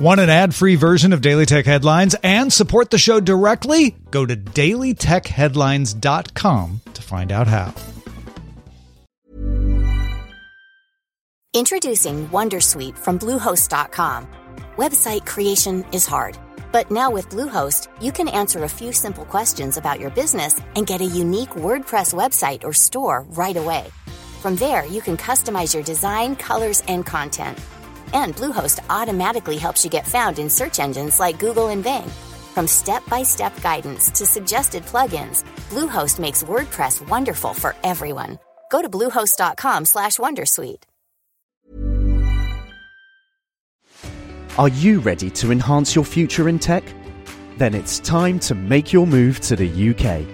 Want an ad free version of Daily Tech Headlines and support the show directly? Go to dailytechheadlines.com to find out how. Introducing Wondersuite from Bluehost.com. Website creation is hard, but now with Bluehost, you can answer a few simple questions about your business and get a unique WordPress website or store right away. From there, you can customize your design, colors, and content and Bluehost automatically helps you get found in search engines like Google and Bing. From step-by-step guidance to suggested plugins, Bluehost makes WordPress wonderful for everyone. Go to bluehost.com/wondersuite. Are you ready to enhance your future in tech? Then it's time to make your move to the UK.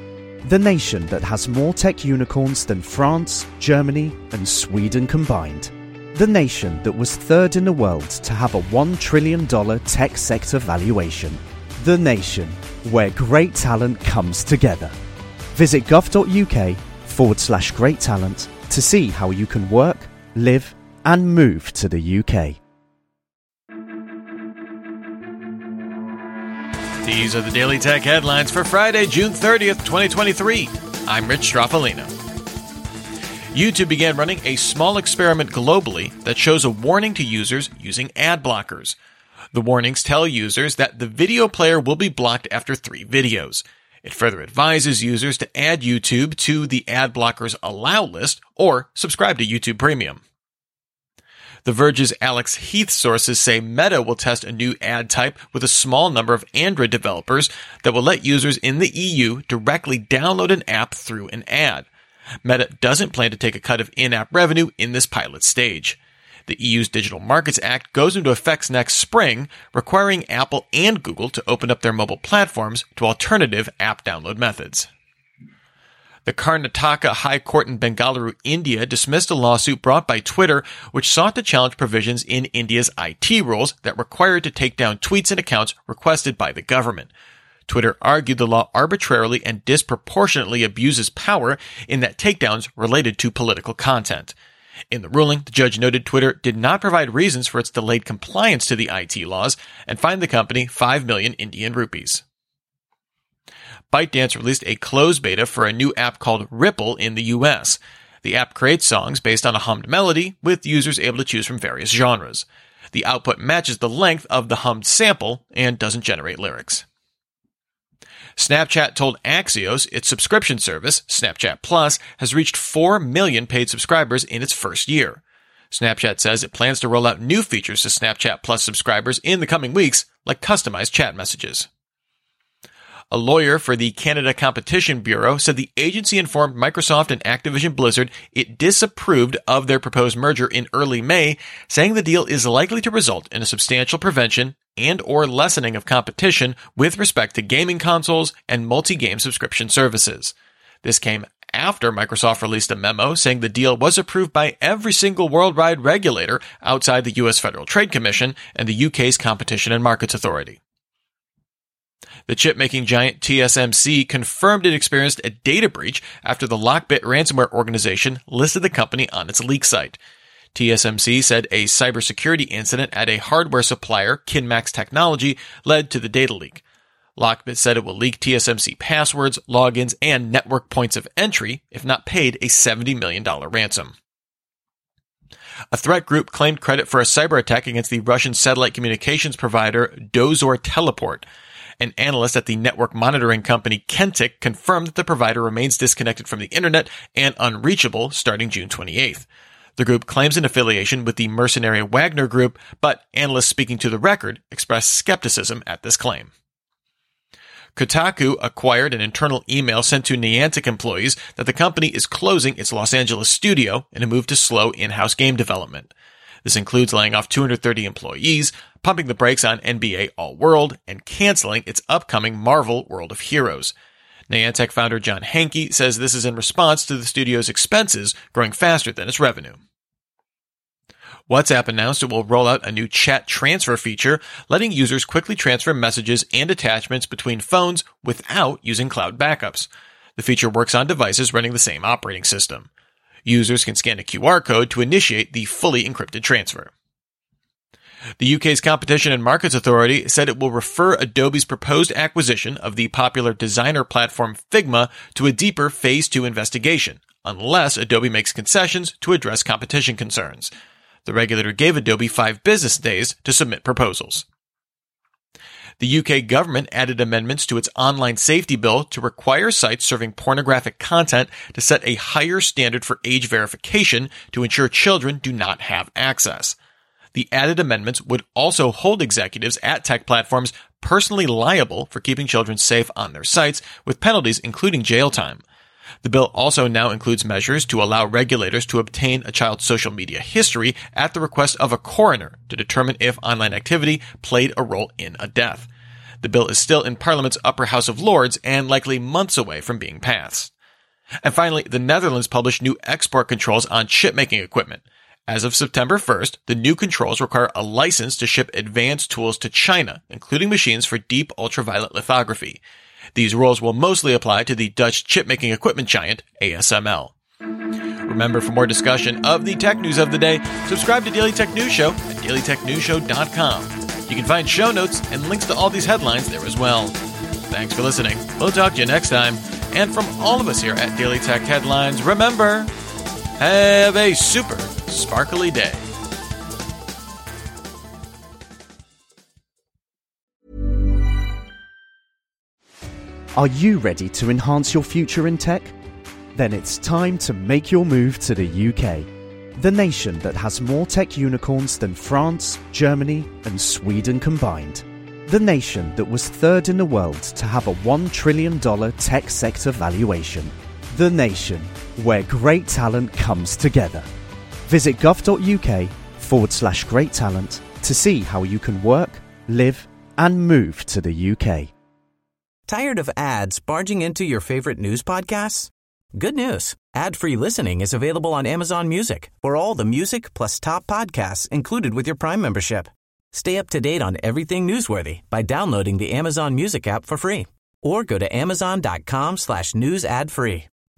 The nation that has more tech unicorns than France, Germany, and Sweden combined the nation that was third in the world to have a $1 trillion tech sector valuation. The nation where great talent comes together. Visit gov.uk forward slash great talent to see how you can work, live, and move to the UK. These are the Daily Tech headlines for Friday, June 30th, 2023. I'm Rich Stroffolino. YouTube began running a small experiment globally that shows a warning to users using ad blockers. The warnings tell users that the video player will be blocked after three videos. It further advises users to add YouTube to the ad blockers allow list or subscribe to YouTube Premium. The Verge's Alex Heath sources say Meta will test a new ad type with a small number of Android developers that will let users in the EU directly download an app through an ad. Meta doesn't plan to take a cut of in-app revenue in this pilot stage. The EU's Digital Markets Act goes into effect next spring, requiring Apple and Google to open up their mobile platforms to alternative app download methods. The Karnataka High Court in Bengaluru, India dismissed a lawsuit brought by Twitter which sought to challenge provisions in India's IT rules that required to take down tweets and accounts requested by the government. Twitter argued the law arbitrarily and disproportionately abuses power in that takedowns related to political content. In the ruling, the judge noted Twitter did not provide reasons for its delayed compliance to the IT laws and fined the company 5 million Indian rupees. ByteDance released a closed beta for a new app called Ripple in the US. The app creates songs based on a hummed melody, with users able to choose from various genres. The output matches the length of the hummed sample and doesn't generate lyrics. Snapchat told Axios its subscription service, Snapchat Plus, has reached 4 million paid subscribers in its first year. Snapchat says it plans to roll out new features to Snapchat Plus subscribers in the coming weeks, like customized chat messages. A lawyer for the Canada Competition Bureau said the agency informed Microsoft and Activision Blizzard it disapproved of their proposed merger in early May, saying the deal is likely to result in a substantial prevention and or lessening of competition with respect to gaming consoles and multi-game subscription services. This came after Microsoft released a memo saying the deal was approved by every single worldwide regulator outside the US Federal Trade Commission and the UK's Competition and Markets Authority. The chip making giant TSMC confirmed it experienced a data breach after the Lockbit ransomware organization listed the company on its leak site. TSMC said a cybersecurity incident at a hardware supplier, Kinmax Technology, led to the data leak. Lockbit said it will leak TSMC passwords, logins, and network points of entry if not paid a $70 million ransom. A threat group claimed credit for a cyber attack against the Russian satellite communications provider Dozor Teleport. An analyst at the network monitoring company Kentik confirmed that the provider remains disconnected from the internet and unreachable starting June 28th. The group claims an affiliation with the mercenary Wagner Group, but analysts speaking to the record expressed skepticism at this claim. Kotaku acquired an internal email sent to Niantic employees that the company is closing its Los Angeles studio in a move to slow in-house game development. This includes laying off 230 employees, pumping the brakes on NBA All World, and canceling its upcoming Marvel World of Heroes. Niantic founder John Hanke says this is in response to the studio's expenses growing faster than its revenue. WhatsApp announced it will roll out a new chat transfer feature, letting users quickly transfer messages and attachments between phones without using cloud backups. The feature works on devices running the same operating system. Users can scan a QR code to initiate the fully encrypted transfer. The UK's Competition and Markets Authority said it will refer Adobe's proposed acquisition of the popular designer platform Figma to a deeper Phase 2 investigation, unless Adobe makes concessions to address competition concerns. The regulator gave Adobe five business days to submit proposals. The UK government added amendments to its online safety bill to require sites serving pornographic content to set a higher standard for age verification to ensure children do not have access. The added amendments would also hold executives at tech platforms personally liable for keeping children safe on their sites, with penalties including jail time. The bill also now includes measures to allow regulators to obtain a child's social media history at the request of a coroner to determine if online activity played a role in a death. The bill is still in Parliament's upper house of Lords and likely months away from being passed. And finally, the Netherlands published new export controls on chipmaking equipment. As of September 1st, the new controls require a license to ship advanced tools to China, including machines for deep ultraviolet lithography. These rules will mostly apply to the Dutch chipmaking equipment giant, ASML. Remember, for more discussion of the tech news of the day, subscribe to Daily Tech News Show at dailytechnewsshow.com. You can find show notes and links to all these headlines there as well. Thanks for listening. We'll talk to you next time. And from all of us here at Daily Tech Headlines, remember, have a super sparkly day. Are you ready to enhance your future in tech? Then it's time to make your move to the UK, the nation that has more tech unicorns than France, Germany, and Sweden combined. The nation that was third in the world to have a $1 trillion tech sector valuation. The nation where great talent comes together. Visit gov.uk forward slash great talent to see how you can work, live, and move to the UK. Tired of ads barging into your favorite news podcasts? Good news. Ad-free listening is available on Amazon Music for all the music plus top podcasts included with your Prime membership. Stay up to date on everything newsworthy by downloading the Amazon Music app for free or go to amazon.com slash news ad free.